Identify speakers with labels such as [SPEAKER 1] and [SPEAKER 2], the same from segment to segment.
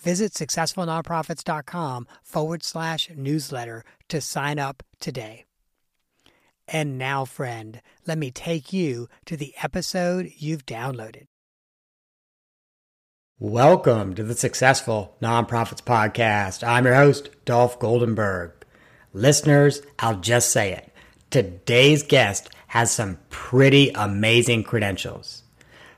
[SPEAKER 1] Visit successfulnonprofits.com forward slash newsletter to sign up today. And now, friend, let me take you to the episode you've downloaded. Welcome to the Successful Nonprofits Podcast. I'm your host, Dolph Goldenberg. Listeners, I'll just say it. Today's guest has some pretty amazing credentials.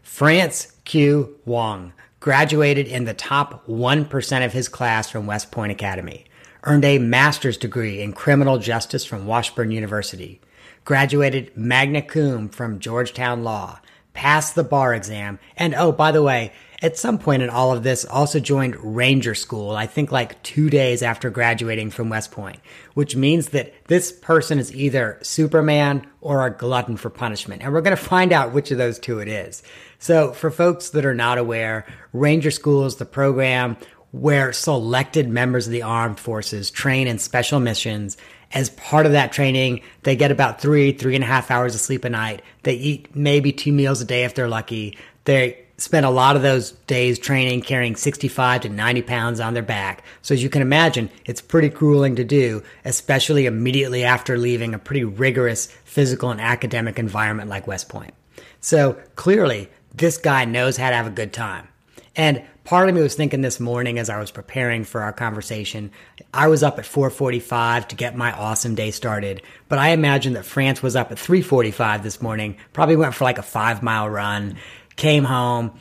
[SPEAKER 1] France Q. Hoang graduated in the top 1% of his class from West Point Academy, earned a master's degree in criminal justice from Washburn University, graduated magna cum from Georgetown Law, passed the bar exam, and oh, by the way, at some point in all of this, also joined Ranger School, I think like two days after graduating from West Point, which means that this person is either Superman or a glutton for punishment. And we're going to find out which of those two it is. So for folks that are not aware, Ranger School is the program where selected members of the armed forces train in special missions. As part of that training, they get about three, three and a half hours of sleep a night. They eat maybe two meals a day if they're lucky. They spend a lot of those days training carrying 65 to 90 pounds on their back. So as you can imagine, it's pretty grueling to do, especially immediately after leaving a pretty rigorous physical and academic environment like West Point. So clearly, this guy knows how to have a good time. And part of me was thinking this morning as I was preparing for our conversation, I was up at 4:45 to get my awesome day started, but I imagine that France was up at 3:45 this morning, probably went for like a 5-mile run, came home,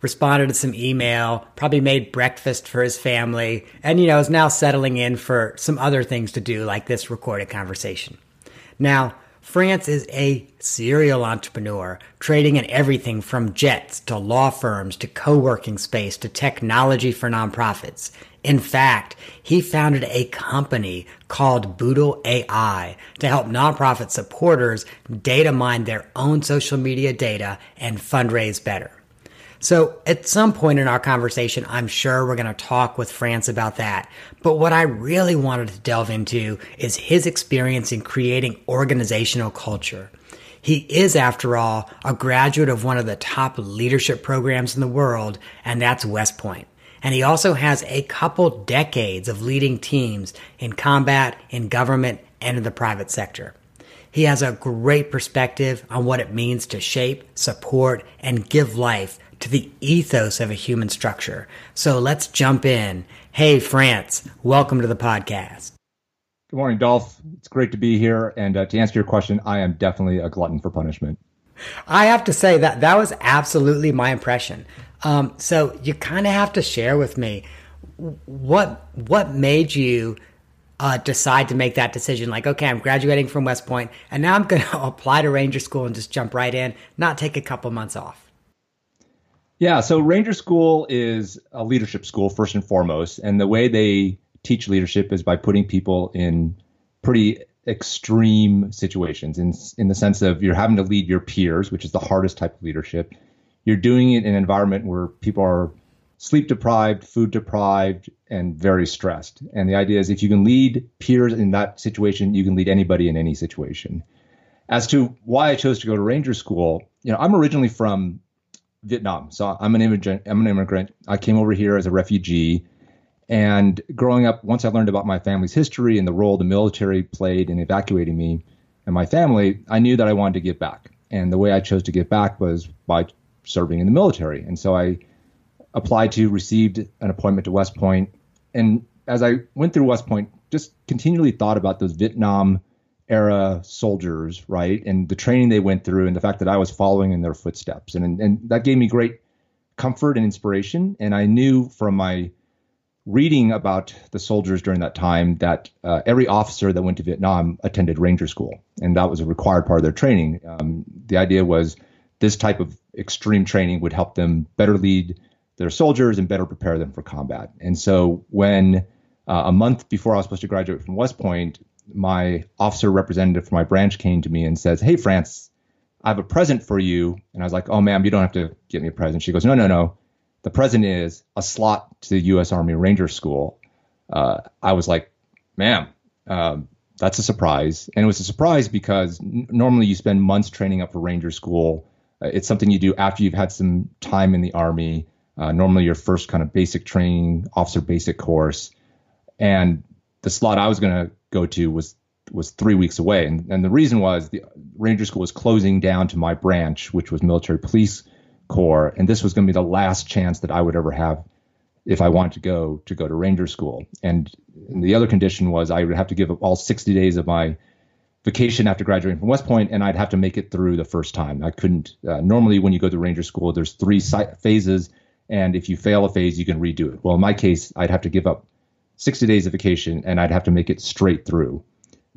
[SPEAKER 1] responded to some email, probably made breakfast for his family, and you know, is now settling in for some other things to do like this recorded conversation. Now, France is a serial entrepreneur, trading in everything from jets to law firms to co-working space to technology for nonprofits. In fact, he founded a company called Boodle AI to help nonprofit supporters data mine their own social media data and fundraise better. So at some point in our conversation, I'm sure we're going to talk with France about that. But what I really wanted to delve into is his experience in creating organizational culture. He is, after all, a graduate of one of the top leadership programs in the world, and that's West Point. And he also has a couple decades of leading teams in combat, in government, and in the private sector. He has a great perspective on what it means to shape, support, and give life to the ethos of a human structure. So let's jump in. Hey, France, welcome to the podcast.
[SPEAKER 2] Good morning, Dolph. It's great to be here. And uh, to answer your question, I am definitely a glutton for punishment.
[SPEAKER 1] I have to say that that was absolutely my impression. Um, so you kind of have to share with me what what made you uh, decide to make that decision. Like, okay, I'm graduating from West Point, and now I'm going to apply to Ranger School and just jump right in, not take a couple months off.
[SPEAKER 2] Yeah, so Ranger School is a leadership school first and foremost, and the way they teach leadership is by putting people in pretty extreme situations in in the sense of you're having to lead your peers, which is the hardest type of leadership. You're doing it in an environment where people are sleep deprived, food deprived, and very stressed. And the idea is if you can lead peers in that situation, you can lead anybody in any situation. As to why I chose to go to Ranger School, you know, I'm originally from Vietnam. So I'm an immigrant. I'm an immigrant. I came over here as a refugee. And growing up, once I learned about my family's history and the role the military played in evacuating me and my family, I knew that I wanted to give back. And the way I chose to give back was by serving in the military. And so I applied to, received an appointment to West Point. And as I went through West Point, just continually thought about those Vietnam era soldiers, right? And the training they went through and the fact that I was following in their footsteps. And, and that gave me great comfort and inspiration. And I knew from my reading about the soldiers during that time that uh, every officer that went to Vietnam attended Ranger School, and that was a required part of their training. Um, the idea was this type of extreme training would help them better lead their soldiers and better prepare them for combat. And so when uh, a month before I was supposed to graduate from West Point, my officer representative from my branch came to me and says, "Hey, France, I have a present for you." And I was like, "Oh, ma'am, you don't have to get me a present." She goes, "No, no, no. The present is a slot to the U.S. Army Ranger School." Uh, I was like, "Ma'am, um, that's a surprise." And it was a surprise because n- normally you spend months training up for Ranger School. Uh, it's something you do after you've had some time in the Army. Uh, normally, your first kind of basic training, officer basic course, and the slot I was going to go to was was three weeks away, and, and the reason was the Ranger School was closing down to my branch, which was Military Police Corps, and this was going to be the last chance that I would ever have if I wanted to go to go to Ranger School. And, and the other condition was I would have to give up all 60 days of my vacation after graduating from West Point, and I'd have to make it through the first time. I couldn't. Uh, normally, when you go to Ranger School, there's three si- phases, and if you fail a phase, you can redo it. Well, in my case, I'd have to give up 60 days of vacation, and I'd have to make it straight through.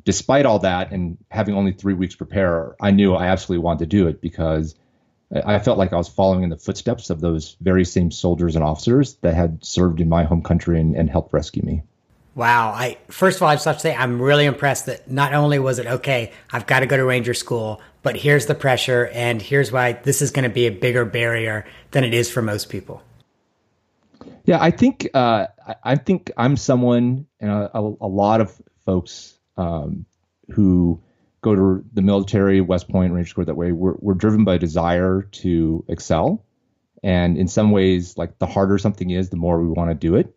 [SPEAKER 2] Despite all that, and having only three weeks prepare, I knew I absolutely wanted to do it because I felt like I was following in the footsteps of those very same soldiers and officers that had served in my home country and, and helped rescue me.
[SPEAKER 1] Wow. I first of all, I just have to say I'm really impressed that not only was it okay, I've got to go to Ranger School, but here's the pressure, and here's why this is going to be a bigger barrier than it is for most people.
[SPEAKER 2] Yeah, I think uh, I think I'm someone, and a, a lot of folks um, who go to the military, West Point, Ranger School that way, we're, we're driven by a desire to excel. And in some ways, like the harder something is, the more we want to do it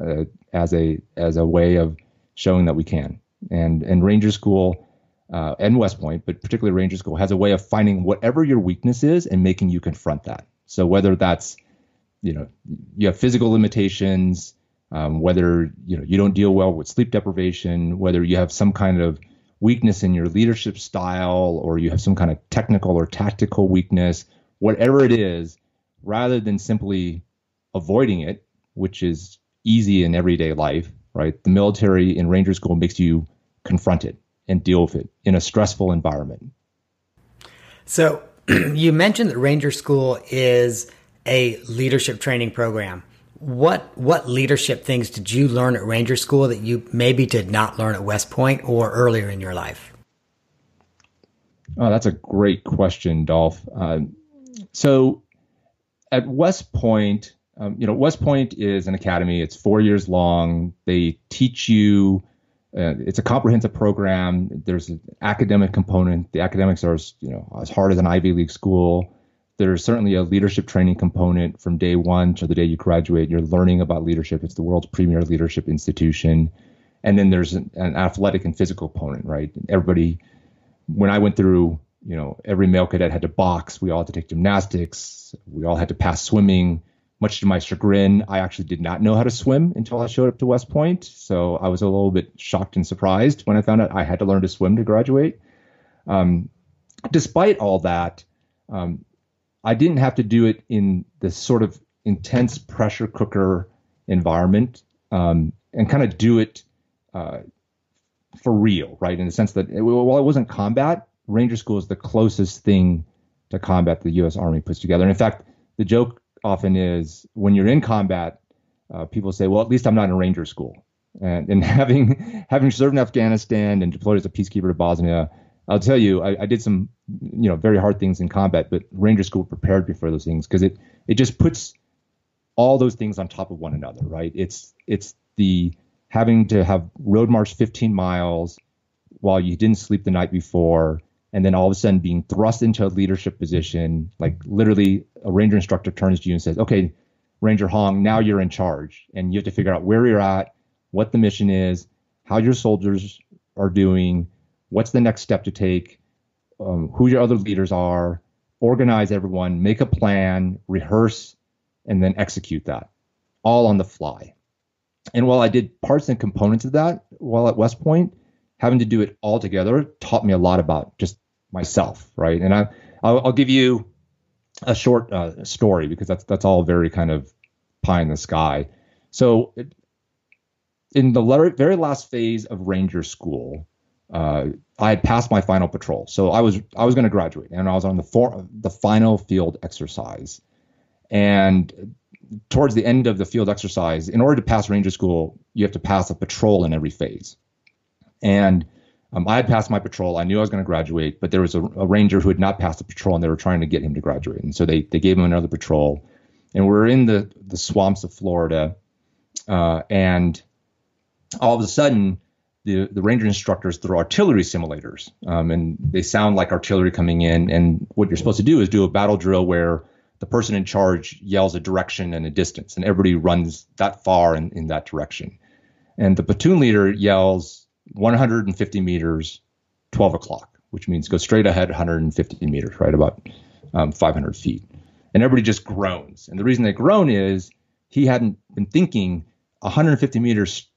[SPEAKER 2] uh, as a as a way of showing that we can. And and Ranger School uh, and West Point, but particularly Ranger School, has a way of finding whatever your weakness is and making you confront that. So whether that's you know you have physical limitations, um, whether you know you don't deal well with sleep deprivation, whether you have some kind of weakness in your leadership style, or you have some kind of technical or tactical weakness, whatever it is, rather than simply avoiding it, which is easy in everyday life, right? The military in Ranger School makes you confront it and deal with it in a stressful environment.
[SPEAKER 1] So you mentioned that Ranger School is a leadership training program. What what leadership things did you learn at Ranger School that you maybe did not learn at West Point or earlier in your life?
[SPEAKER 2] Oh, that's a great question, Dolph. Uh, so at West Point, um, you know, West Point is an academy. It's four years long. They teach you. Uh, it's a comprehensive program. There's an academic component. The academics are, you know, as hard as an Ivy League school. There's certainly a leadership training component from day one to the day you graduate. You're learning about leadership. It's the world's premier leadership institution. And then there's an, an athletic and physical component, right? Everybody, when I went through, you know, every male cadet had to box. We all had to take gymnastics. We all had to pass swimming. Much to my chagrin, I actually did not know how to swim until I showed up to West Point. So I was a little bit shocked and surprised when I found out I had to learn to swim to graduate. Um, despite all that, um, I didn't have to do it in this sort of intense pressure cooker environment um, and kind of do it uh, for real, right? In the sense that it, while it wasn't combat, Ranger School is the closest thing to combat the U.S. Army puts together. And in fact, the joke often is when you're in combat, uh, people say, "Well, at least I'm not in Ranger School." And, and having having served in Afghanistan and deployed as a peacekeeper to Bosnia, I'll tell you, I, I, did some, you know, very hard things in combat, but Ranger School prepared me for those things because it it just puts all those things on top of one another, right? It's it's the having to have road march 15 miles while you didn't sleep the night before, and then all of a sudden being thrust into a leadership position, like literally a ranger instructor turns to you and says, "Okay, Ranger Hoang, now you're in charge, and you have to figure out where you're at, what the mission is, how your soldiers are doing, what's the next step to take, um, who your other leaders are, organize everyone, make a plan, rehearse, and then execute that, all on the fly." And while I did parts and components of that while at West Point, having to do it all together taught me a lot about just myself, right? And I, I'll, I'll give you a short uh, story because that's that's all very kind of pie in the sky. So, in the very last phase of Ranger School, uh, I had passed my final patrol, so I was I was going to graduate, and I was on the for, the final field exercise, and towards the end of the field exercise, in order to pass Ranger School, you have to pass a patrol in every phase. And um, I had passed my patrol. I knew I was going to graduate, but there was a, a, ranger who had not passed the patrol, and they were trying to get him to graduate. And so they they gave him another patrol. And we're in the the swamps of Florida, uh, and all of a sudden, the the ranger instructors throw artillery simulators, um, and they sound like artillery coming in. And what you're supposed to do is do a battle drill where the person in charge yells a direction and a distance, and everybody runs that far in, in that direction. And the platoon leader yells 150 meters, 12 o'clock, which means go straight ahead 150 meters, right about um, 500 feet. And everybody just groans. And the reason they groan is he hadn't been thinking 150 meters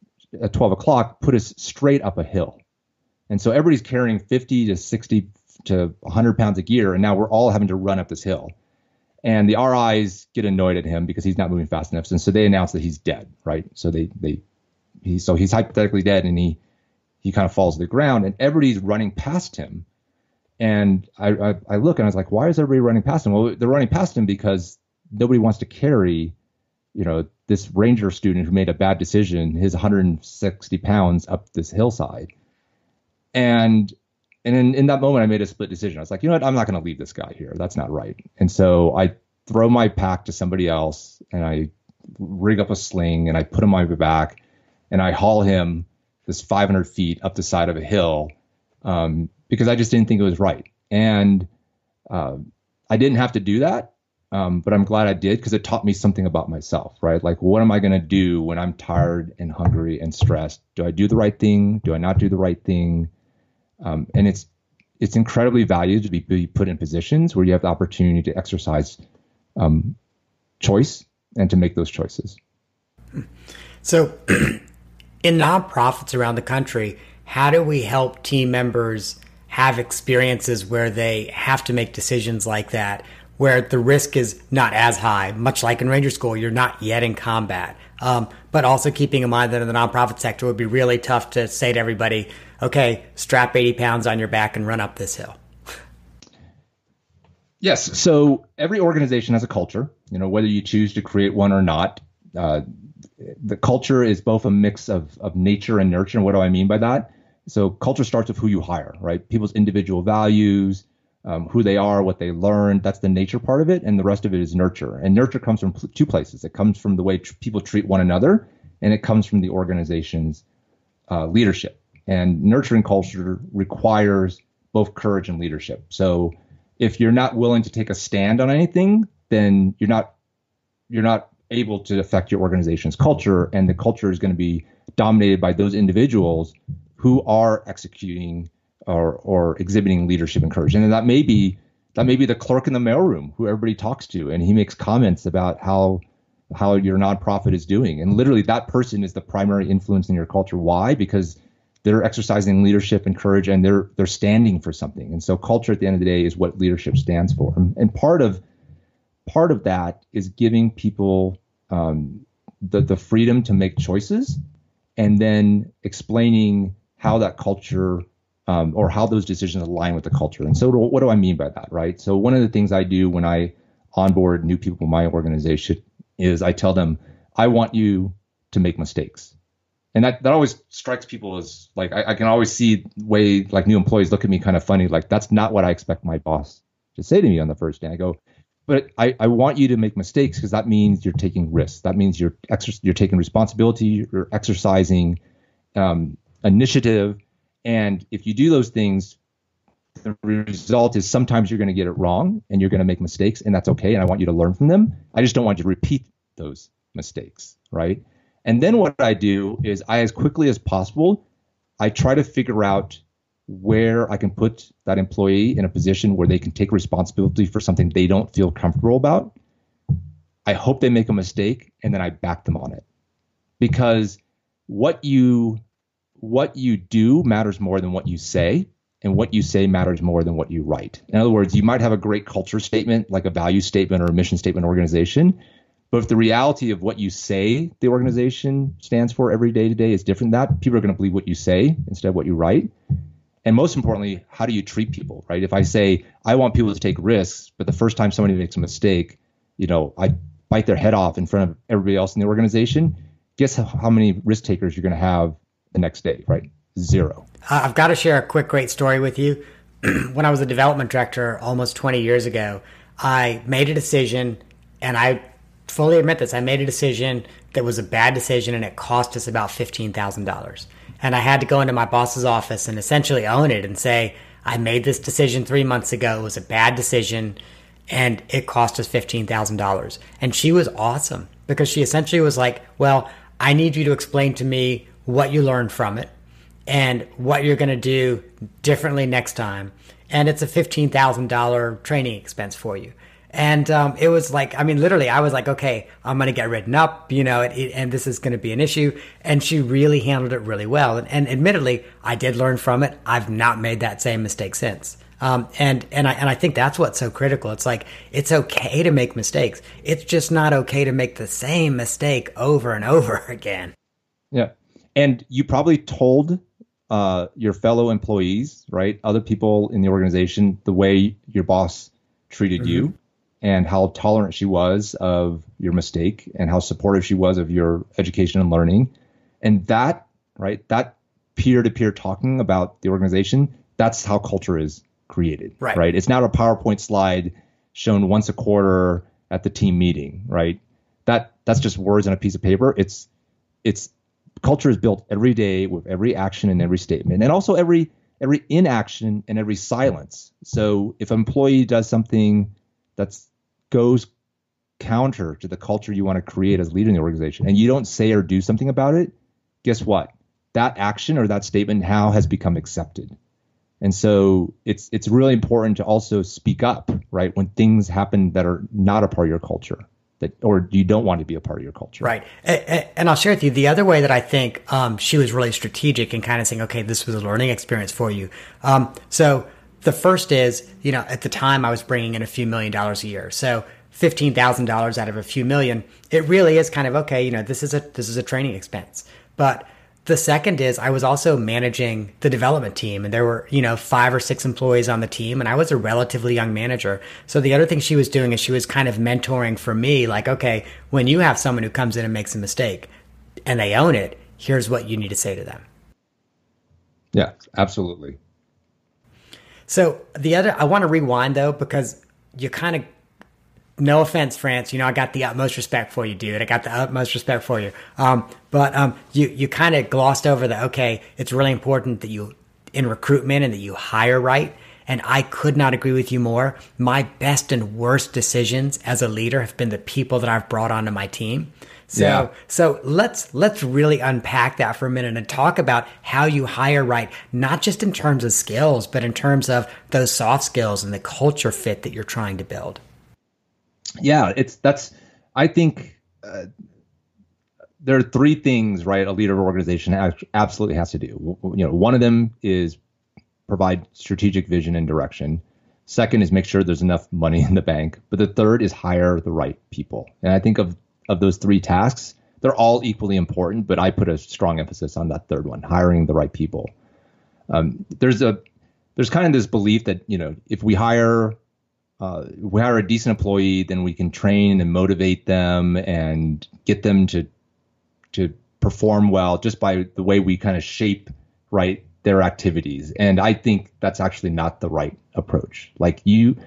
[SPEAKER 2] at 12 o'clock put us straight up a hill. And so everybody's carrying 50 to 60 to 100 pounds of gear, and now we're all having to run up this hill. And the RIs get annoyed at him because he's not moving fast enough, and so they announce that he's dead, right? So they they he so he's hypothetically dead, and he he kind of falls to the ground and everybody's running past him. And I, I, I, look and I was like, why is everybody running past him? Well, they're running past him because nobody wants to carry, you know, this ranger student who made a bad decision, his 160 pounds up this hillside. And and in, in that moment, I made a split decision. I was like, you know what? I'm not going to leave this guy here. That's not right. And so I throw my pack to somebody else and I rig up a sling and I put him on my back and I haul him this 500 feet up the side of a hill um, because I just didn't think it was right. And uh, I didn't have to do that, um, but I'm glad I did because it taught me something about myself, right? Like, what am I going to do when I'm tired and hungry and stressed? Do I do the right thing? Do I not do the right thing? Um, and it's it's incredibly valued to be, be, put in positions where you have the opportunity to exercise um, choice and to make those choices.
[SPEAKER 1] So in nonprofits around the country, how do we help team members have experiences where they have to make decisions like that, where the risk is not as high, much like in Ranger School, you're not yet in combat. Um, but also keeping in mind that in the nonprofit sector, it would be really tough to say to everybody, okay, strap 80 pounds on your back and run up this hill.
[SPEAKER 2] Yes. So every organization has a culture, you know, whether you choose to create one or not. Uh, the culture is both a mix of, of nature and nurture. And what do I mean by that? So culture starts with who you hire, right? People's individual values, um, who they are, what they learn. That's the nature part of it, and the rest of it is nurture. And nurture comes from two places. It comes from the way tr- people treat one another, and it comes from the organization's uh, leadership. And nurturing culture requires both courage and leadership. So if you're not willing to take a stand on anything, then you're not you're not able to affect your organization's culture, and the culture is going to be dominated by those individuals who are executing or or exhibiting leadership and courage. And that may be that may be the clerk in the mailroom who everybody talks to, and he makes comments about how how your nonprofit is doing. And literally, that person is the primary influence in your culture. Why? Because they're exercising leadership and courage, and they're they're standing for something. And so, culture at the end of the day is what leadership stands for. And part of part of that is giving people um, the the freedom to make choices, and then explaining how that culture um, or how those decisions align with the culture. And so, what do I mean by that, right? So, one of the things I do when I onboard new people in my organization is I tell them, I want you to make mistakes. And that, that always strikes people as like, I, I can always see way like new employees look at me kind of funny. Like, that's not what I expect my boss to say to me on the first day. I go, but I, I want you to make mistakes because that means you're taking risks. That means you're exer- you're taking responsibility. You're exercising um, initiative, and if you do those things the result is sometimes you're going to get it wrong and you're going to make mistakes, and that's okay. And I want you to learn from them. I just don't want you to repeat those mistakes, right? And then what I do is I, as quickly as possible, I try to figure out where I can put that employee in a position where they can take responsibility for something they don't feel comfortable about. I hope they make a mistake and then I back them on it. Because what you what you do matters more than what you say and what you say matters more than what you write. In other words, you might have a great culture statement, like a value statement or a mission statement organization, but if the reality of what you say the organization stands for every day to day is different that, people are going to believe what you say instead of what you write. And most importantly, how do you treat people, right? If I say I want people to take risks, but the first time somebody makes a mistake, you know, I bite their head off in front of everybody else in the organization, guess how, how many risk takers you're going to have the next day, right? Zero.
[SPEAKER 1] I've got to share a quick, great story with you. when I was a development director almost 20 years ago, I made a decision, and I fully admit this. I made a decision that was a bad decision, and it cost us about $15,000. And I had to go into my boss's office and essentially own it and say, I made this decision three months ago. It was a bad decision, and it cost us $15,000. And she was awesome because she essentially was like, Well, I need you to explain to me what you learned from it and what you're going to do differently next time. And it's a $15,000 training expense for you. And um, it was like, I mean, literally, I was like, okay, I'm going to get written up, you know, it, it, and this is going to be an issue. And she really handled it really well. And, and, admittedly, I did learn from it. I've not made that same mistake since. Um, and and I and I think that's what's so critical. It's like it's okay to make mistakes. It's just not okay to make the same mistake over and over again.
[SPEAKER 2] Yeah, and you probably told uh, your fellow employees, right? Other people in the organization, the way your boss treated mm-hmm. you and how tolerant she was of your mistake and how supportive she was of your education and learning. And that, right, that peer to peer talking about the organization, that's how culture is created, right. right? It's not a PowerPoint slide shown once a quarter at the team meeting, right? That that's just words on a piece of paper. It's it's culture is built every day with every action and every statement, and also every every inaction and every silence. So if an employee does something that goes counter to the culture you want to create as leader in the organization, and you don't say or do something about it, guess what? That action or that statement now has become accepted. And so it's it's really important to also speak up, right, when things happen that are not a part of your culture that or you don't want to be a part of your culture.
[SPEAKER 1] Right. And I'll share with you the other way that I think um, she was really strategic and kind of saying, okay, this was a learning experience for you. Um, so the first is, you know, at the time I was bringing in a few million dollars a year. So $15,000 out of a few million, it really is kind of okay, you know, this is a this is a training expense. But the second is I was also managing the development team and there were, you know, five or six employees on the team and I was a relatively young manager. So the other thing she was doing is she was kind of mentoring for me like, okay, when you have someone who comes in and makes a mistake and they own it, here's what you need to say to them.
[SPEAKER 2] Yeah, absolutely.
[SPEAKER 1] So the other I want to rewind though because you kind of no offense, France. You know, I got the utmost respect for you, dude. I got the utmost respect for you. Um, but um, you you kind of glossed over the okay. It's really important that you in recruitment and that you hire right. And I could not agree with you more. My best and worst decisions as a leader have been the people that I've brought onto my team. So yeah. so let's let's really unpack that for a minute and talk about how you hire right, not just in terms of skills, but in terms of those soft skills and the culture fit that you're trying to build
[SPEAKER 2] yeah, it's that's I think uh, there are three things right a leader of organization absolutely has to do. You know, one of them is provide strategic vision and direction. Second is make sure there's enough money in the bank. But the third is hire the right people. And I think of of those three tasks, they're all equally important, but I put a strong emphasis on that third one, hiring the right people. Um, there's a there's kind of this belief that you know if we hire uh, we hire a decent employee, then we can train and motivate them and get them to to perform well just by the way we kind of shape right their activities. And I think that's actually not the right approach. Like you,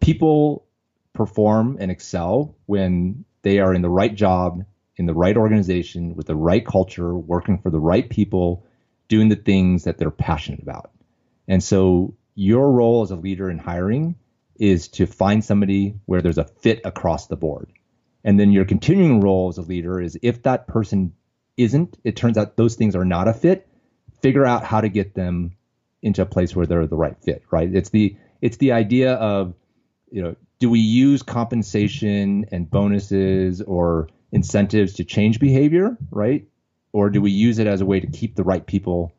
[SPEAKER 2] people perform and excel when they are in the right job, in the right organization, with the right culture, working for the right people, doing the things that they're passionate about. And so your role as a leader in hiring is to find somebody where there's a fit across the board. And then your continuing role as a leader is if that person isn't, it turns out those things are not a fit, figure out how to get them into a place where they're the right fit, right? It's the it's the idea of, you know, do we use compensation and bonuses or incentives to change behavior, right? Or do we use it as a way to keep the right people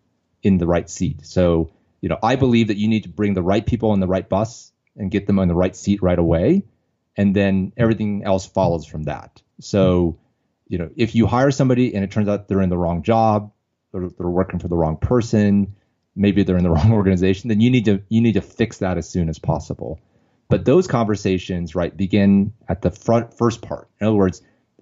[SPEAKER 2] in the right seat? So, you know, I believe that you need to bring the right people in the right bus and get them on the right seat right away. And then everything else follows from that. So, you know, if you hire somebody and it turns out they're in the wrong job, or they're working for the wrong person, maybe they're in the wrong organization, then you need to you need to fix that as soon as possible. But those conversations, right, begin at the front first part. In other words,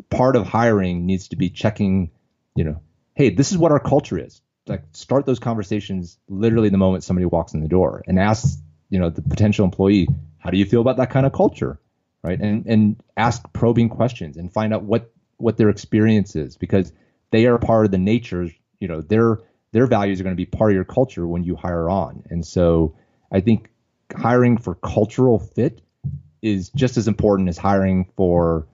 [SPEAKER 2] part of hiring needs to be checking, you know, hey, this is what our culture is. Like start those conversations literally the moment somebody walks in the door and ask, you know, the potential employee, how do you feel about that kind of culture? Right. And and ask probing questions and find out what what their experience is because they are part of the nature, you know, their their values are going to be part of your culture when you hire on. And so I think hiring for cultural fit is just as important as hiring for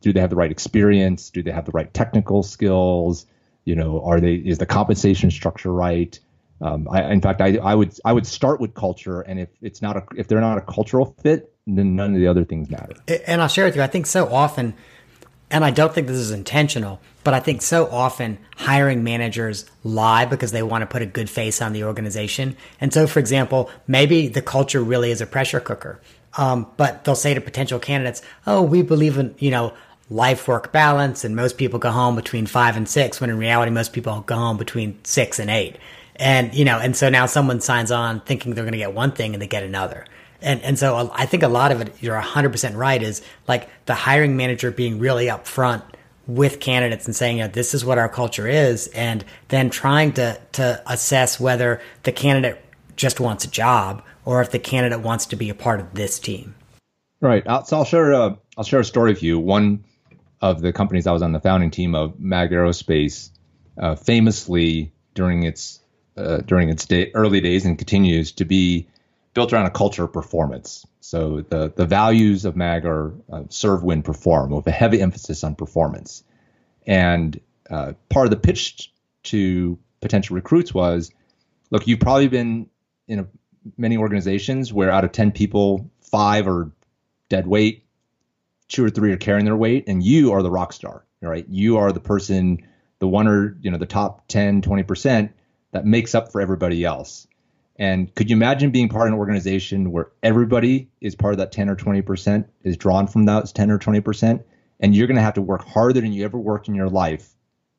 [SPEAKER 2] do they have the right experience? Do they have the right technical skills? You know, are they is the compensation structure right? Um, I, in fact, I, I would I would start with culture, and if it's not a if they're not a cultural fit, then none of the other things matter.
[SPEAKER 1] And I'll share with you, I think so often, and I don't think this is intentional, but I think so often hiring managers lie because they want to put a good face on the organization. And so, for example, maybe the culture really is a pressure cooker. Um, but they'll say to potential candidates, "Oh, we believe in you know life work balance, and most people go home between five and six, when in reality most people go home between six and eight. And you know, and so now someone signs on thinking they're going to get one thing and they get another. And and so I think a lot of it, you're hundred percent right, is like the hiring manager being really upfront with candidates and saying, you know, this is what our culture is, and then trying to to assess whether the candidate just wants a job or if the candidate wants to be a part of this team.
[SPEAKER 2] Right. So I'll share a, I'll share a story with you. One of the companies I was on the founding team of, Mag Aerospace, uh, famously during its uh, during its day, early days and continues to be built around a culture of performance. So the the values of Mag are uh, serve, win, perform, with a heavy emphasis on performance. And uh, part of the pitch to potential recruits was, look, you've probably been in a many organizations where out of 10 people, five are dead weight, two or three are carrying their weight, and you are the rock star, right? You are the person, the one or, you know, the top 10, 20% that makes up for everybody else. And could you imagine being part of an organization where everybody is part of that 10 or 20%, is drawn from those 10 or 20%, and you're going to have to work harder than you ever worked in your life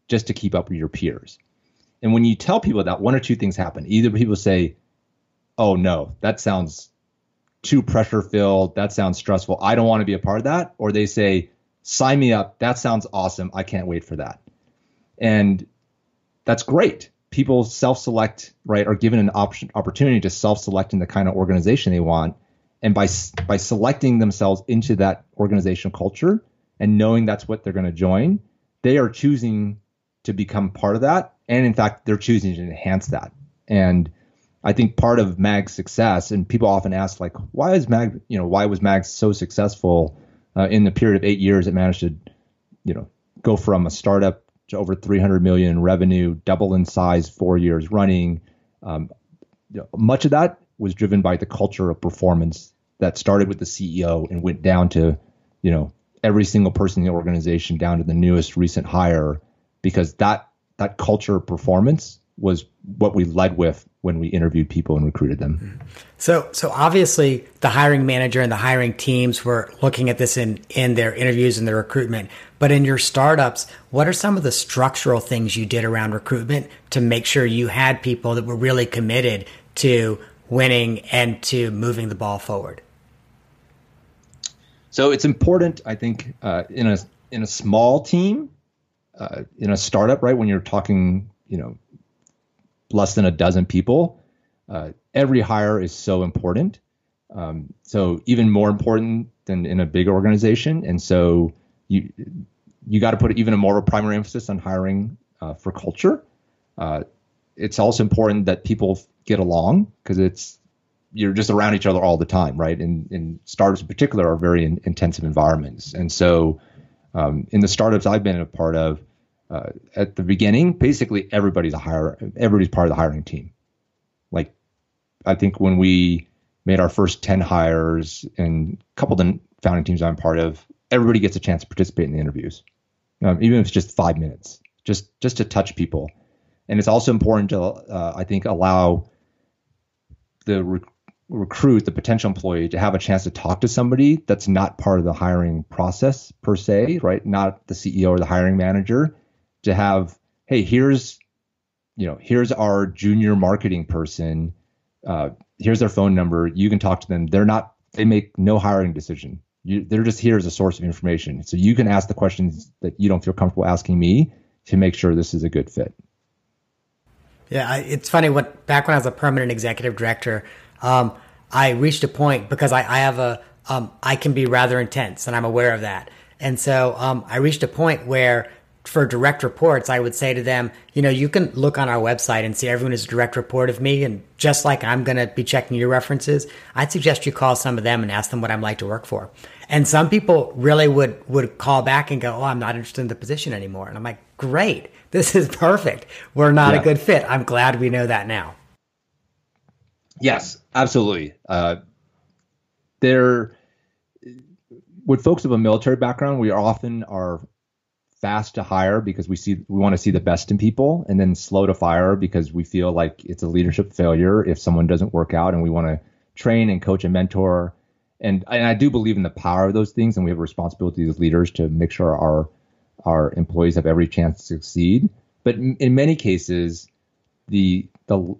[SPEAKER 2] just to keep up with your peers? And when you tell people that, one or two things happen. Either people say, oh no, that sounds too pressure filled. That sounds stressful. I don't want to be a part of that. Or they say, sign me up. That sounds awesome. I can't wait for that. And that's great. People self select, right, are given an option, opportunity to self select in the kind of organization they want. And by, by selecting themselves into that organizational culture and knowing that's what they're going to join, they are choosing to become part of that. And in fact, they're choosing to enhance that. And I think part of Mag's success, and people often ask, like, why is Mag, you know, why was Mag so successful uh, in the period of eight years? It managed to, you know, go from a startup to over 300 million in revenue, double in size four years running. Um, you know, much of that was driven by the culture of performance that started with the CEO and went down to, you know, every single person in the organization, down to the newest recent hire, because that that culture of performance was what we led with when we interviewed people and recruited them.
[SPEAKER 1] So, so obviously, the hiring manager and the hiring teams were looking at this in in their interviews and their recruitment. But in your startups, what are some of the structural things you did around recruitment to make sure you had people that were really committed to winning and to moving the ball forward?
[SPEAKER 2] So it's important, I think, uh, in a in a small team, uh, in a startup, right? When you're talking, you know, less than a dozen people, uh, every hire is so important. Um, so even more important than in a big organization. And so you you got to put even a more primary emphasis on hiring uh, for culture. Uh, it's also important that people get along because it's you're just around each other all the time, right? And, and startups in particular are very in, intensive environments. And so, um, in the startups I've been a part of, uh, at the beginning, basically everybody's a hire, everybody's part of the hiring team. Like, I think when we made our first ten hires and a couple of the founding teams I'm part of, everybody gets a chance to participate in the interviews, um, even if it's just five minutes, just just to touch people. And it's also important to, uh, I think, allow the rec- recruit, the potential employee, to have a chance to talk to somebody that's not part of the hiring process per se, right? Not the CEO or the hiring manager. To have, hey, here's, you know, here's our junior marketing person. Uh, here's their phone number. You can talk to them. They're not. They make no hiring decision. You, they're just here as a source of information. So you can ask the questions that you don't feel comfortable asking me to make sure this is a good fit.
[SPEAKER 1] Yeah, it's funny. What back when I was a permanent executive director, um, I reached a point because I, I have a um, I can be rather intense, and I'm aware of that. And so um, I reached a point where for direct reports, I would say to them, you know, you can look on our website and see everyone is a direct report of me. And just like I'm going to be checking your references, I'd suggest you call some of them and ask them what I'm like to work for. And some people really would, would call back and go, Oh, I'm not interested in the position anymore. And I'm like, great. This is perfect. We're not yeah. a good fit. I'm glad we know that now.
[SPEAKER 2] Yes, absolutely. Uh, there, with folks of a military background, we often are fast to hire because we see we want to see the best in people, and then slow to fire because we feel like it's a leadership failure if someone doesn't work out, and we want to train and coach and mentor. And, and I do believe in the power of those things, and we have a responsibility as leaders to make sure our our employees have every chance to succeed. But in, in many cases, the the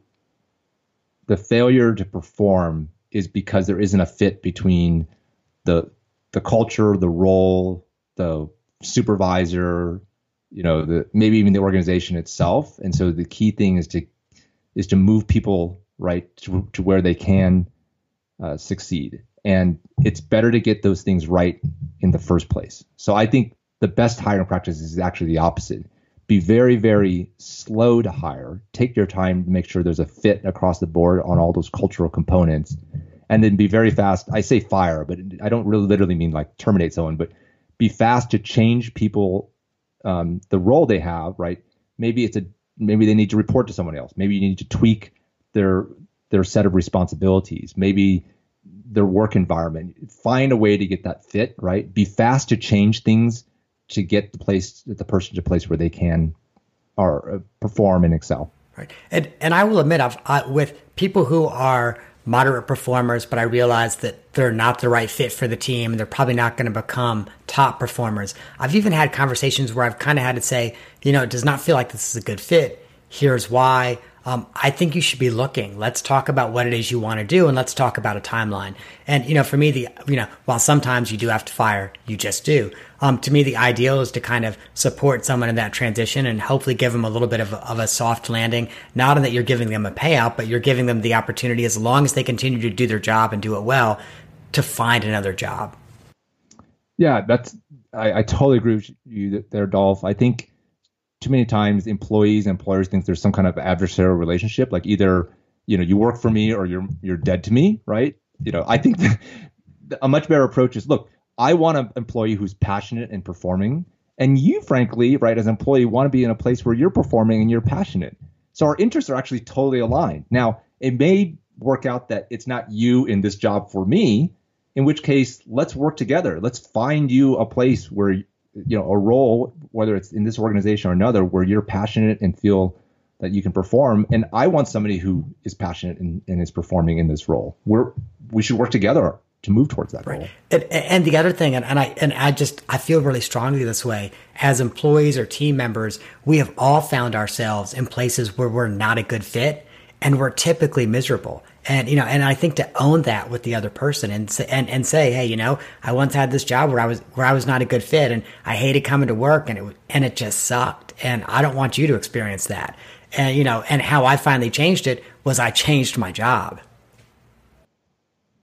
[SPEAKER 2] the failure to perform is because there isn't a fit between the the culture, the role, the supervisor, you know, the maybe even the organization itself. And so the key thing is to is to move people right to, to where they can uh, succeed. And it's better to get those things right in the first place. So I think the best hiring practice is actually the opposite. Be very, very slow to hire. Take your time to make sure there's a fit across the board on all those cultural components. And then be very fast. I say fire, but I don't really literally mean like terminate someone, but be fast to change people um, the role they have, right? Maybe it's a maybe they need to report to someone else. Maybe you need to tweak their their set of responsibilities. Maybe their work environment. Find a way to get that fit, right? Be fast to change things to get the place the person to a place where they can or uh, perform and excel.
[SPEAKER 1] Right, and and I will admit, I've I, with people who are moderate performers, but I realize that they're not the right fit for the team. And they're probably not going to become top performers. I've even had conversations where I've kind of had to say, you know, it does not feel like this is a good fit. Here's why um, I think you should be looking. Let's talk about what it is you want to do, and let's talk about a timeline. And you know, for me, the you know, while sometimes you do have to fire, you just do. Um, to me, the ideal is to kind of support someone in that transition and hopefully give them a little bit of a, of a soft landing. Not in that you're giving them a payout, but you're giving them the opportunity, as long as they continue to do their job and do it well, to find another job.
[SPEAKER 2] Yeah, that's I, I totally agree with you there, Dolph. I think too many times employees and employers think there's some kind of adversarial relationship, like either you know you work for me or you're you're dead to me, right? You know, I think a much better approach is look, I want an employee who's passionate and performing, and you, frankly, right, as an employee, want to be in a place where you're performing and you're passionate. So our interests are actually totally aligned. Now, it may work out that it's not you in this job for me, in which case let's work together. Let's find you a place where you know a role whether it's in this organization or another where you're passionate and feel that you can perform. And i want somebody who is passionate and, and is performing in this role. We're we should work together to move towards that right. goal.
[SPEAKER 1] And, and the other thing and, and i and i just i feel really strongly this way. As employees or team members we have all found ourselves in places where we're not a good fit and we're typically miserable. And you know and i think to own that with the other person and say, and, and say hey you know i once had this job where i was where i was not a good fit and i hated coming to work and it and it just sucked. And i don't want you to experience that. And you know and how i finally changed it was i changed my job.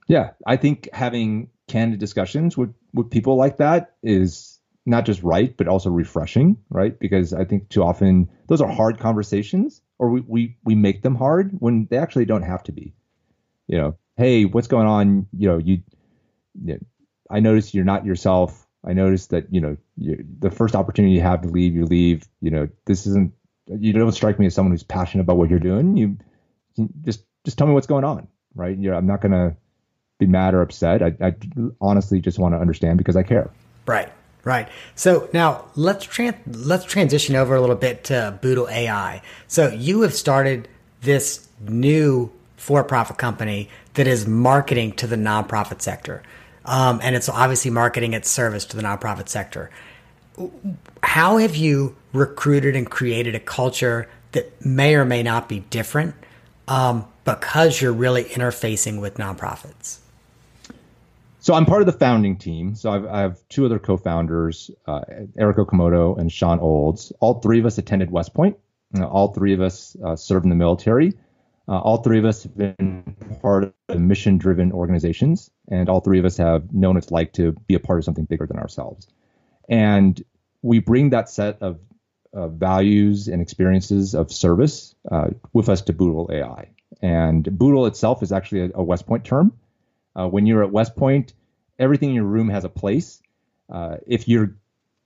[SPEAKER 2] Yeah i think having candid discussions with with people like that is not just right but also refreshing right? Because i think too often those are hard conversations or we, we, we make them hard when they actually don't have to be you know hey, what's going on? You know, you, you I noticed you're not yourself. I noticed that you know you, the first opportunity you have to leave, you leave. You know, this isn't. You don't strike me as someone who's passionate about what you're doing. You, you just just tell me what's going on, right? You're, I'm not gonna be mad or upset. I, I honestly just want to understand because I care.
[SPEAKER 1] Right. Right. So now let's let's transition over a little bit to Boodle AI. So you have started this new for-profit company that is marketing to the nonprofit sector, um, and it's obviously marketing its service to the nonprofit sector. How have you recruited and created a culture that may or may not be different um, because you're really interfacing with nonprofits?
[SPEAKER 2] So I'm part of the founding team. So I've, I have two other co-founders, uh, Eric Okamoto and Sean Olds. All three of us attended West Point. Uh, all three of us uh, served in the military. Uh, all three of us have been part of mission-driven organizations, and all three of us have known what it's like to be a part of something bigger than ourselves. And we bring that set of values and experiences of service uh, with us to Boodle AI. And Boodle itself is actually a, a West Point term. Uh, when you're at West Point, everything in your room has a place. Uh, if you're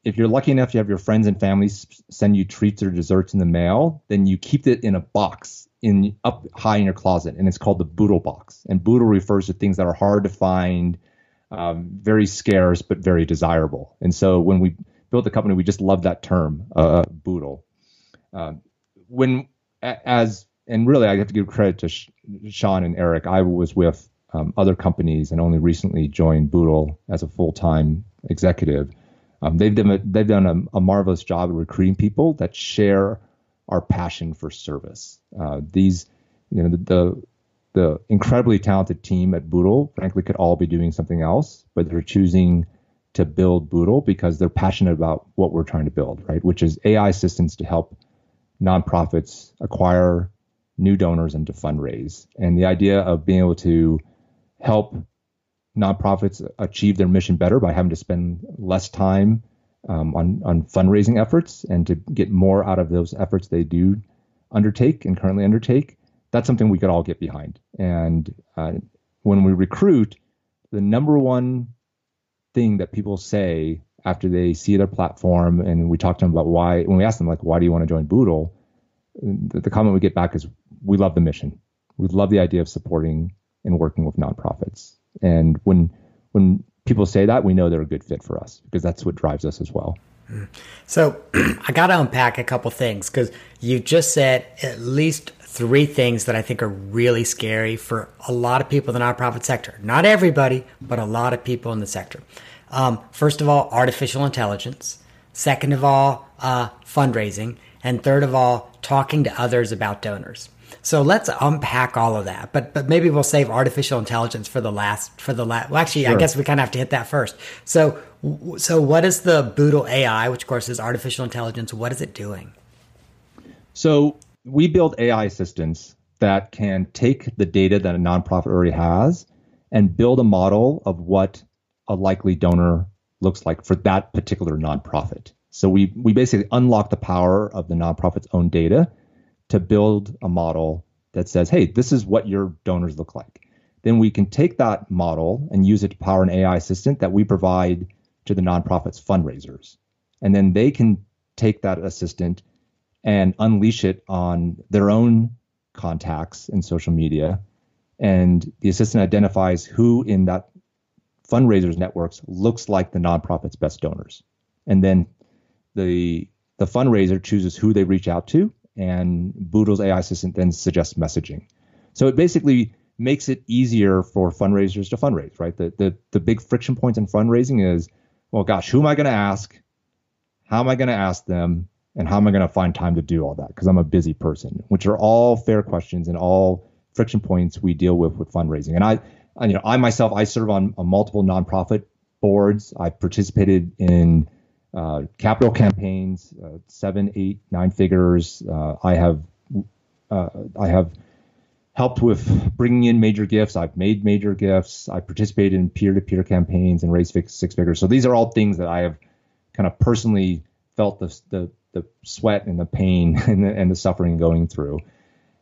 [SPEAKER 2] if you're lucky enough to have your friends and families send you treats or desserts in the mail, then you keep it in a box in up high in your closet, and it's called the Boodle box. And Boodle refers to things that are hard to find, um, very scarce but very desirable. And so when we built the company, we just loved that term, uh, Boodle. Uh, when as and really, I have to give credit to Sean and Eric. I was with um, other companies and only recently joined Boodle as a full time executive. Um, they've done a, they've done a, a, marvelous job of recruiting people that share our passion for service. Uh, these, you know, the, the, the incredibly talented team at Boodle, frankly, could all be doing something else, but they're choosing to build Boodle because they're passionate about what we're trying to build, right? Which is AI assistance to help nonprofits acquire new donors and to fundraise. And the idea of being able to help nonprofits achieve their mission better by having to spend less time um, on, on fundraising efforts and to get more out of those efforts they do undertake and currently undertake. That's something we could all get behind. And uh, when we recruit, the number one thing that people say after they see their platform and we talk to them about why, when we ask them, like, why do you want to join Boodle? The, the comment we get back is, we love the mission. We love the idea of supporting and working with nonprofits. And when when people say that, we know they're a good fit for us because that's what drives us as well.
[SPEAKER 1] So I got to unpack a couple things because you just said at least three things that I think are really scary for a lot of people in the nonprofit sector. Not everybody, but a lot of people in the sector. Um, first of all, artificial intelligence. Second of all, uh, fundraising. And third of all, talking to others about donors. So let's unpack all of that. But but maybe we'll save artificial intelligence for the last for the last. Well, actually, sure. I guess we kind of have to hit that first. So so what is the Boodle AI, which of course is artificial intelligence? What is it doing?
[SPEAKER 2] So we build AI assistants that can take the data that a nonprofit already has and build a model of what a likely donor looks like for that particular nonprofit. So we we basically unlock the power of the nonprofit's own data to build a model that says, hey, this is what your donors look like. Then we can take that model and use it to power an AI assistant that we provide to the nonprofit's fundraisers. And then they can take that assistant and unleash it on their own contacts in social media. And the assistant identifies who in that fundraisers networks looks like the nonprofit's best donors. And then the the fundraiser chooses who they reach out to and Boodle's AI assistant then suggests messaging. So it basically makes it easier for fundraisers to fundraise, right? The the the big friction points in fundraising is, well, gosh, who am I going to ask? How am I going to ask them? And how am I going to find time to do all that? Because I'm a busy person, which are all fair questions and all friction points we deal with with fundraising. And I, you know, I myself, I serve on, on multiple nonprofit boards. I participated in uh, capital campaigns, uh, seven, eight, nine figures. Uh, I have uh, I have helped with bringing in major gifts. I've made major gifts. I participated in peer-to-peer campaigns and raised six figures. So these are all things that I have kind of personally felt the the, the sweat and the pain and the, and the suffering going through.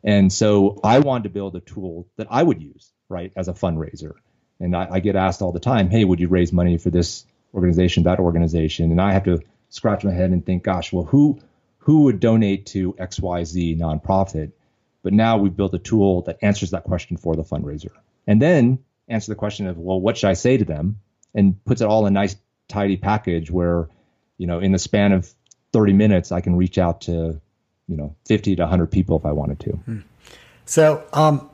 [SPEAKER 2] And so I wanted to build a tool that I would use right, as a fundraiser. And I, I get asked all the time, hey, would you raise money for this organization, that organization? And I have to scratch my head and think, gosh, well, who who would donate to XYZ nonprofit? But now we've built a tool that answers that question for the fundraiser. And then answer the question of, well, what should I say to them? And puts it all in a nice, tidy package where, you know, in the span of 30 minutes, I can reach out to, you know, 50 to 100 people if I wanted to. Hmm.
[SPEAKER 1] So, um,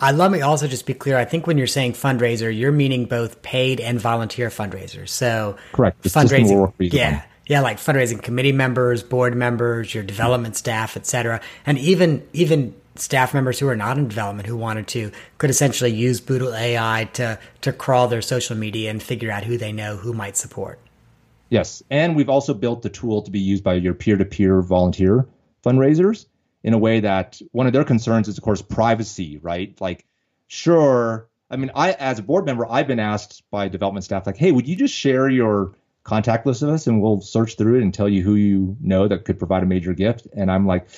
[SPEAKER 1] I let me also just be clear. I think when you're saying fundraiser, you're meaning both paid and volunteer fundraisers. So
[SPEAKER 2] correct. The fundraising,
[SPEAKER 1] yeah, yeah, like fundraising committee members, board members, your development mm-hmm. staff, etc., and even even staff members who are not in development who wanted to could essentially use Boodle AI to to crawl their social media and figure out who they know who might support.
[SPEAKER 2] Yes, and we've also built the tool to be used by your peer-to-peer volunteer fundraisers in a way that one of their concerns is, of course, privacy, right? Like, sure, I mean, I as a board member, I've been asked by development staff, like, hey, would you just share your contact list of us and we'll search through it and tell you who you know that could provide a major gift? And I'm like,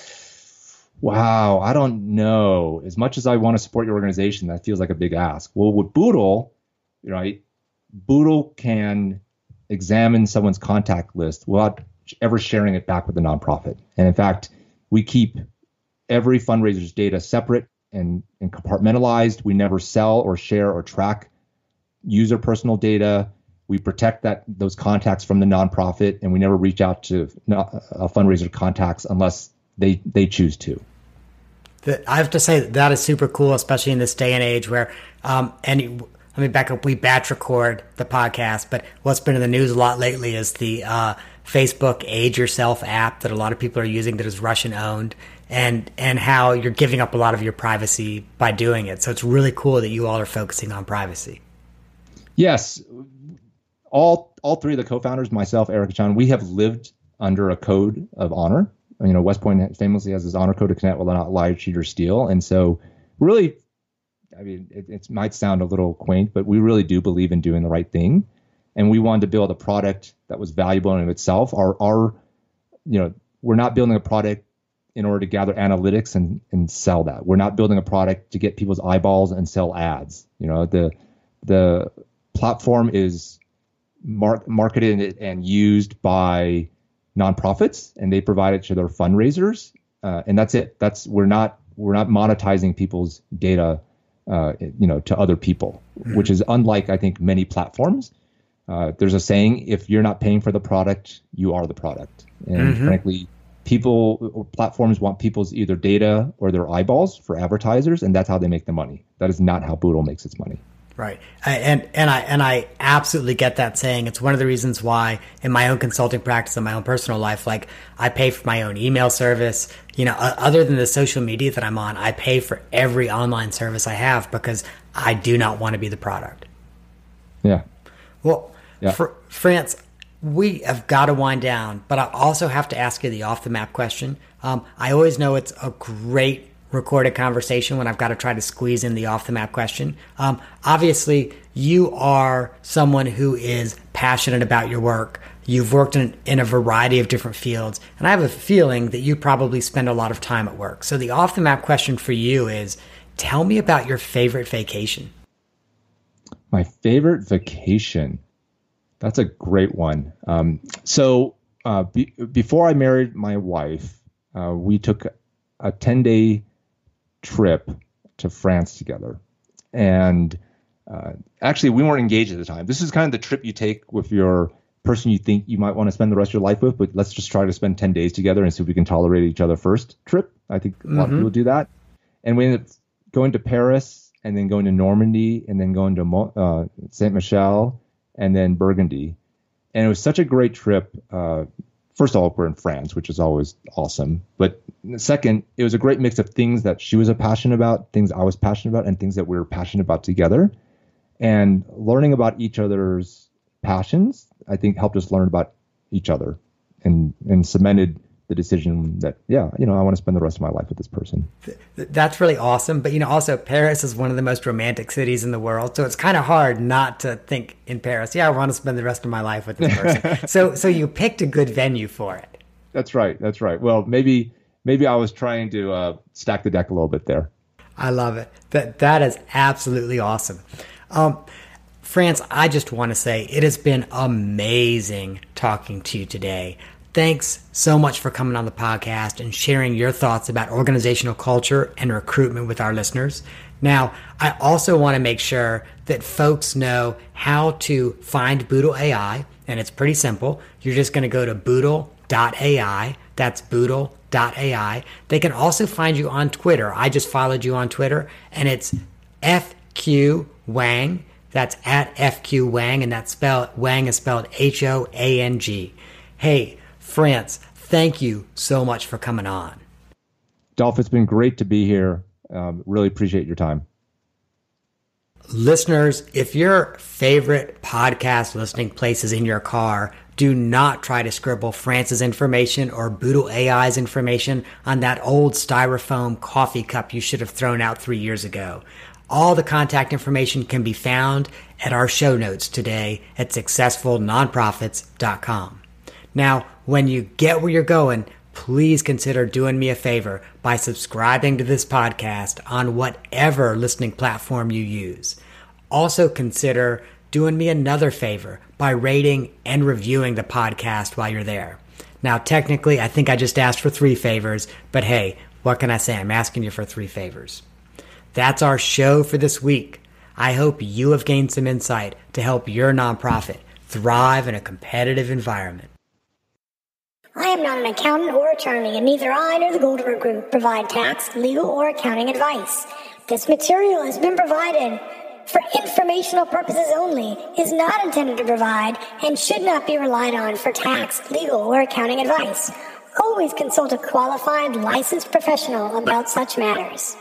[SPEAKER 2] wow, I don't know. As much as I want to support your organization, that feels like a big ask. Well, with Boodle, right, Boodle can examine someone's contact list without ever sharing it back with the nonprofit. And in fact, we keep every fundraiser's data separate and, and compartmentalized. We never sell or share or track user personal data. We protect that those contacts from the nonprofit, and we never reach out to a fundraiser contacts unless they they choose to.
[SPEAKER 1] I have to say that is super cool, especially in this day and age where um, and let me back up. We batch record the podcast, but what's been in the news a lot lately is the uh, Facebook Age Yourself app that a lot of people are using that is Russian owned, and and how you're giving up a lot of your privacy by doing it. So it's really cool that you all are focusing on privacy.
[SPEAKER 2] Yes, all all three of the co-founders, myself, Eric, John, we have lived under a code of honor. You know, West Point famously has this honor code to connect will not lie, cheat, or steal, and so really, I mean, it, it might sound a little quaint, but we really do believe in doing the right thing, and we wanted to build a product that was valuable in itself. Our our, you know, we're not building a product in order to gather analytics and, and sell that. We're not building a product to get people's eyeballs and sell ads. You know, the the platform is mar- marketed and used by nonprofits, and they provide it to their fundraisers, uh, and that's it. That's we're not we're not monetizing people's data, uh, you know, to other people, which is unlike I think many platforms. Uh, there's a saying: if you're not paying for the product, you are the product. And mm-hmm. frankly, people platforms want people's either data or their eyeballs for advertisers, and that's how they make the money. That is not how Boodle makes its money.
[SPEAKER 1] Right, and and I and I absolutely get that saying. It's one of the reasons why in my own consulting practice, in my own personal life, like I pay for my own email service. You know, other than the social media that I'm on, I pay for every online service I have because I do not want to be the product.
[SPEAKER 2] Yeah.
[SPEAKER 1] Well, yeah. for France, we have got to wind down, but I also have to ask you the off the map question. Um, I always know it's a great recorded conversation when I've got to try to squeeze in the off the map question. Um, obviously, you are someone who is passionate about your work. You've worked in, in a variety of different fields, and I have a feeling that you probably spend a lot of time at work. So, the off the map question for you is tell me about your favorite vacation.
[SPEAKER 2] My favorite vacation. That's a great one. Um, so uh, be, before I married my wife, uh, we took a 10 day trip to France together. And uh, actually, we weren't engaged at the time. This is kind of the trip you take with your person you think you might want to spend the rest of your life with, but let's just try to spend 10 days together and see if we can tolerate each other first trip. I think a lot mm-hmm. of people do that. And we ended up going to Paris and then going to Normandy and then going to uh, Saint Michel and then Burgundy. And it was such a great trip. Uh, first of all, we're in France, which is always awesome. But second, it was a great mix of things that she was passionate about, things I was passionate about, and things that we were passionate about together. And learning about each other's passions, I think, helped us learn about each other and and cemented the decision that yeah you know i want to spend the rest of my life with this person
[SPEAKER 1] that's really awesome but you know also paris is one of the most romantic cities in the world so it's kind of hard not to think in paris yeah i want to spend the rest of my life with this person so so you picked a good venue for it
[SPEAKER 2] that's right that's right well maybe maybe i was trying to uh, stack the deck a little bit there
[SPEAKER 1] I love it. That that is absolutely awesome. Um, France, I just want to say it has been amazing talking to you today. Thanks so much for coming on the podcast and sharing your thoughts about organizational culture and recruitment with our listeners. Now, I also want to make sure that folks know how to find Boodle AI, and it's pretty simple. You're just going to go to boodle.ai. That's boodle.ai. They can also find you on Twitter. I just followed you on Twitter, and it's FQ Hoang. That's at FQ Hoang, and that spell Hoang is spelled H O A N G. Hey, France, thank you so much for coming on.
[SPEAKER 2] Dolph, it's been great to be here. Um, really appreciate your time.
[SPEAKER 1] Listeners, if your favorite podcast listening place is in your car, do not try to scribble France's information or Boodle AI's information on that old styrofoam coffee cup you should have thrown out three years ago. All the contact information can be found at our show notes today at successfulnonprofits.com. Now, when you get where you're going, please consider doing me a favor by subscribing to this podcast on whatever listening platform you use. Also, consider doing me another favor by rating and reviewing the podcast while you're there. Now, technically, I think I just asked for three favors, but hey, what can I say? I'm asking you for three favors. That's our show for this week. I hope you have gained some insight to help your nonprofit thrive in a competitive environment.
[SPEAKER 3] I am not an accountant or attorney, and neither I nor the Goldenburg Group provide tax, legal, or accounting advice. This material has been provided for informational purposes only, is not intended to provide, and should not be relied on for tax, legal, or accounting advice. Always consult a qualified, licensed professional about such matters.